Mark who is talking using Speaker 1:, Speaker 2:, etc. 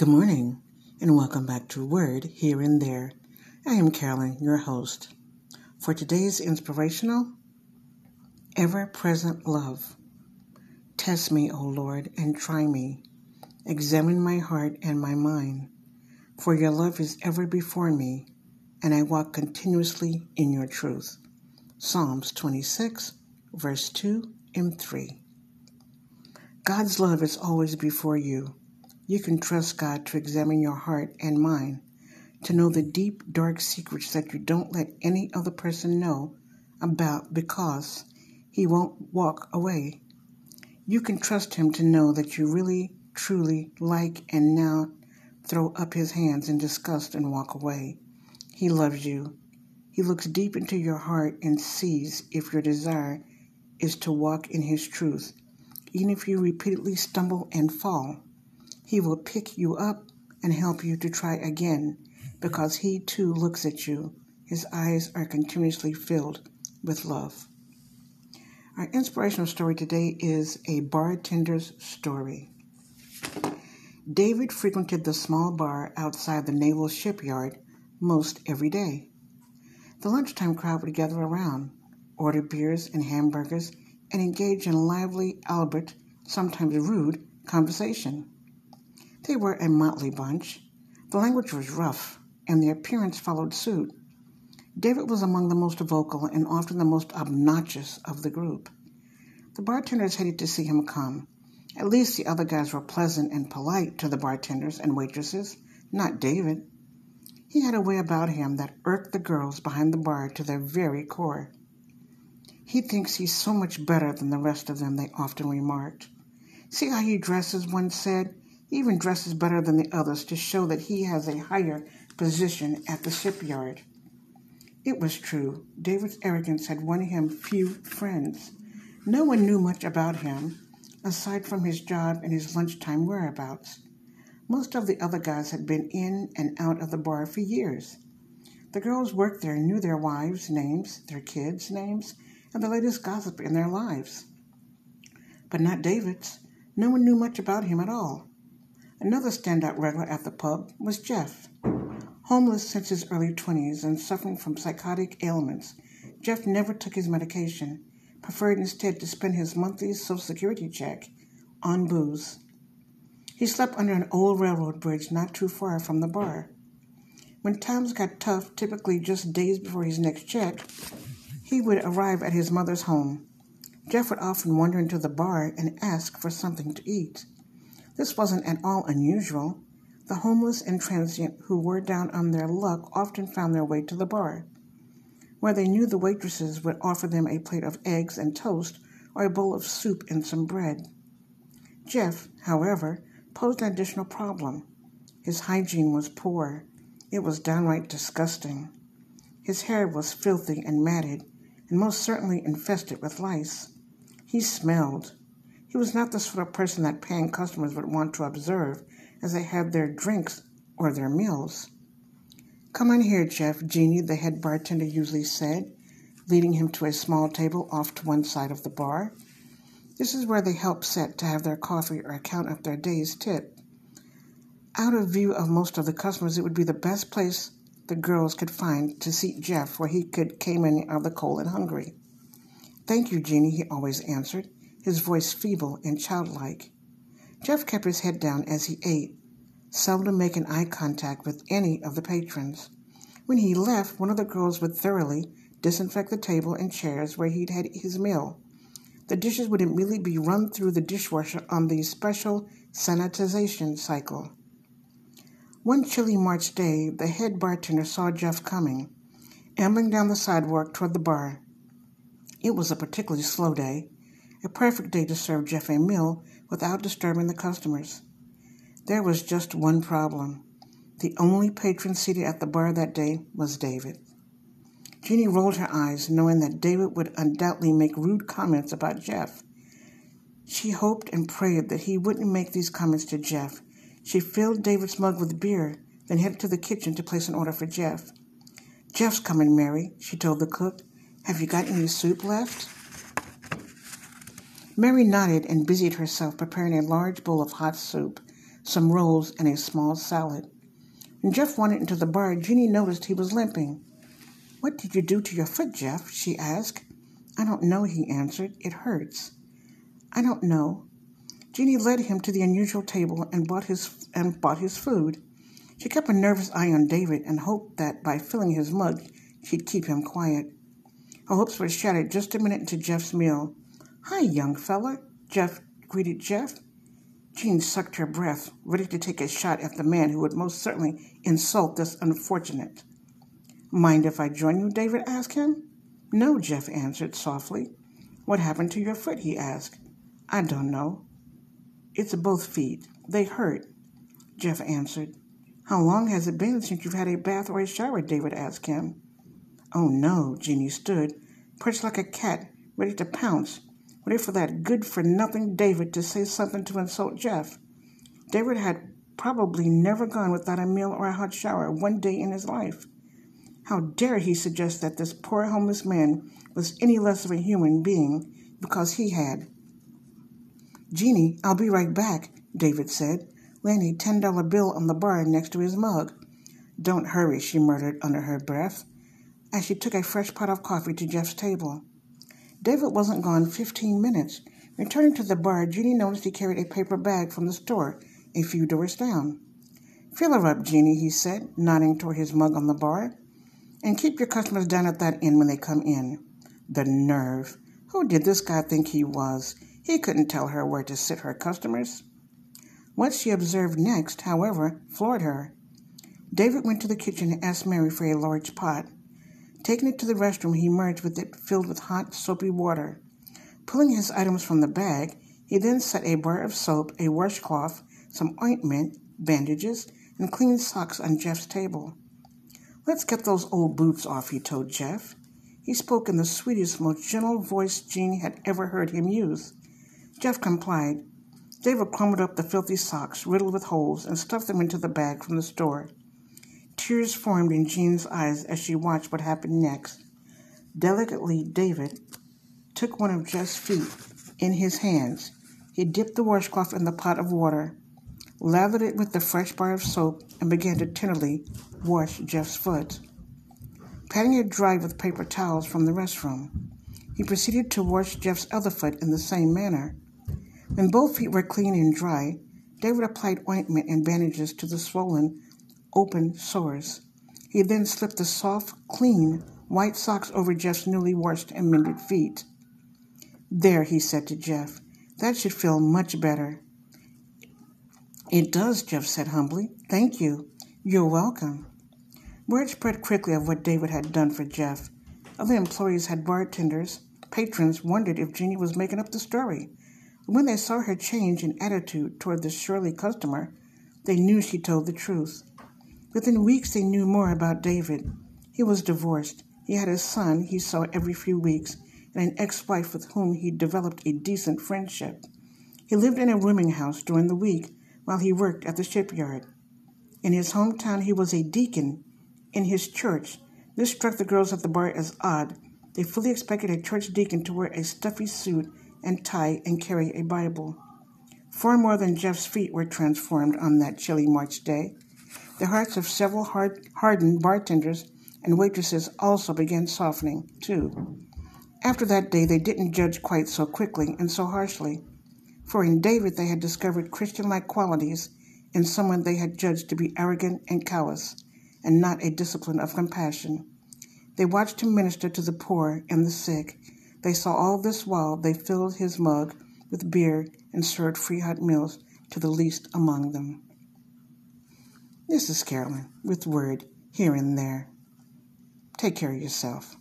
Speaker 1: Good morning, and welcome back to Word Here and There. I am Carolyn, your host. For today's inspirational, ever present love. Test me, O Lord, and try me. Examine my heart and my mind. For your love is ever before me, and I walk continuously in your truth. Psalms 26, verse 2 and 3. God's love is always before you. You can trust God to examine your heart and mind, to know the deep, dark secrets that you don't let any other person know about because He won't walk away. You can trust Him to know that you really, truly like and now throw up His hands in disgust and walk away. He loves you. He looks deep into your heart and sees if your desire is to walk in His truth. Even if you repeatedly stumble and fall, he will pick you up and help you to try again because He too looks at you. His eyes are continuously filled with love. Our inspirational story today is a bartender's story. David frequented the small bar outside the naval shipyard most every day. The lunchtime crowd would gather around, order beers and hamburgers, and engage in lively, albeit sometimes rude, conversation. They were a motley bunch. The language was rough, and their appearance followed suit. David was among the most vocal and often the most obnoxious of the group. The bartenders hated to see him come. At least the other guys were pleasant and polite to the bartenders and waitresses, not David. He had a way about him that irked the girls behind the bar to their very core. He thinks he's so much better than the rest of them, they often remarked. See how he dresses, one said. He even dresses better than the others to show that he has a higher position at the shipyard. It was true. David's arrogance had won him few friends. No one knew much about him, aside from his job and his lunchtime whereabouts. Most of the other guys had been in and out of the bar for years. The girls worked there knew their wives' names, their kids' names, and the latest gossip in their lives. But not David's. No one knew much about him at all. Another standout regular at the pub was Jeff. Homeless since his early 20s and suffering from psychotic ailments, Jeff never took his medication, preferred instead to spend his monthly Social Security check on booze. He slept under an old railroad bridge not too far from the bar. When times got tough, typically just days before his next check, he would arrive at his mother's home. Jeff would often wander into the bar and ask for something to eat. This wasn't at all unusual. The homeless and transient who were down on their luck often found their way to the bar, where they knew the waitresses would offer them a plate of eggs and toast or a bowl of soup and some bread. Jeff, however, posed an additional problem. His hygiene was poor. It was downright disgusting. His hair was filthy and matted, and most certainly infested with lice. He smelled. He was not the sort of person that paying customers would want to observe as they had their drinks or their meals. Come on here, Jeff, Jeannie, the head bartender usually said, leading him to a small table off to one side of the bar. This is where they help set to have their coffee or account of their day's tip. Out of view of most of the customers, it would be the best place the girls could find to seat Jeff where he could came in out of the cold and hungry. Thank you, Jeannie, he always answered his voice feeble and childlike. Jeff kept his head down as he ate, seldom making eye contact with any of the patrons. When he left, one of the girls would thoroughly disinfect the table and chairs where he'd had his meal. The dishes would immediately be run through the dishwasher on the special sanitization cycle. One chilly March day, the head bartender saw Jeff coming, ambling down the sidewalk toward the bar. It was a particularly slow day, a perfect day to serve Jeff a meal without disturbing the customers. There was just one problem. The only patron seated at the bar that day was David. Jeannie rolled her eyes, knowing that David would undoubtedly make rude comments about Jeff. She hoped and prayed that he wouldn't make these comments to Jeff. She filled David's mug with beer, then headed to the kitchen to place an order for Jeff. Jeff's coming, Mary, she told the cook. Have you got any soup left? Mary nodded and busied herself preparing a large bowl of hot soup. some rolls, and a small salad. When Jeff wandered into the bar, Jeannie noticed he was limping. What did you do to your foot, Jeff? she asked. I don't know, he answered. It hurts. I don't know. Jeannie led him to the unusual table and bought his and bought his food. She kept a nervous eye on David and hoped that by filling his mug, she'd keep him quiet. Her hopes were shattered just a minute into Jeff's meal. Hi, young fella, Jeff greeted Jeff. Jean sucked her breath, ready to take a shot at the man who would most certainly insult this unfortunate. Mind if I join you? David asked him. No, Jeff answered softly. What happened to your foot? he asked. I don't know. It's both feet. They hurt, Jeff answered. How long has it been since you've had a bath or a shower? David asked him. Oh no, Jeannie stood, perched like a cat, ready to pounce, ready for that good for nothing David to say something to insult Jeff. David had probably never gone without a meal or a hot shower one day in his life. How dare he suggest that this poor homeless man was any less of a human being because he had? Jeannie, I'll be right back, David said, laying a ten dollar bill on the bar next to his mug. Don't hurry, she murmured under her breath, as she took a fresh pot of coffee to Jeff's table. David wasn't gone fifteen minutes. Returning to the bar, Jeannie noticed he carried a paper bag from the store a few doors down. Fill her up, Jeannie, he said, nodding toward his mug on the bar. And keep your customers down at that end when they come in. The nerve. Who did this guy think he was? He couldn't tell her where to sit her customers. What she observed next, however, floored her. David went to the kitchen and asked Mary for a large pot. Taking it to the restroom, he emerged with it filled with hot, soapy water. Pulling his items from the bag, he then set a bar of soap, a washcloth, some ointment, bandages, and clean socks on Jeff's table. Let's get those old boots off, he told Jeff. He spoke in the sweetest, most gentle voice Jean had ever heard him use. Jeff complied. David crumpled up the filthy socks, riddled with holes, and stuffed them into the bag from the store. Tears formed in Jean's eyes as she watched what happened next. Delicately, David took one of Jeff's feet in his hands. He dipped the washcloth in the pot of water, lathered it with the fresh bar of soap, and began to tenderly wash Jeff's foot. Patting it dry with paper towels from the restroom, he proceeded to wash Jeff's other foot in the same manner. When both feet were clean and dry, David applied ointment and bandages to the swollen, open sores. He then slipped the soft, clean, white socks over Jeff's newly washed and mended feet. There, he said to Jeff, that should feel much better. It does, Jeff said humbly. Thank you. You're welcome. Word spread quickly of what David had done for Jeff. Other employees had bartenders. Patrons wondered if Jeannie was making up the story. When they saw her change in attitude toward the surly customer, they knew she told the truth. Within weeks, they knew more about David. He was divorced. He had a son he saw every few weeks and an ex wife with whom he developed a decent friendship. He lived in a rooming house during the week while he worked at the shipyard. In his hometown, he was a deacon in his church. This struck the girls at the bar as odd. They fully expected a church deacon to wear a stuffy suit and tie and carry a Bible. Far more than Jeff's feet were transformed on that chilly March day. The hearts of several hard, hardened bartenders and waitresses also began softening, too. After that day, they didn't judge quite so quickly and so harshly, for in David they had discovered Christian like qualities in someone they had judged to be arrogant and callous, and not a discipline of compassion. They watched him minister to the poor and the sick. They saw all this while they filled his mug with beer and served free hot meals to the least among them. This is Carolyn with Word here and there. Take care of yourself.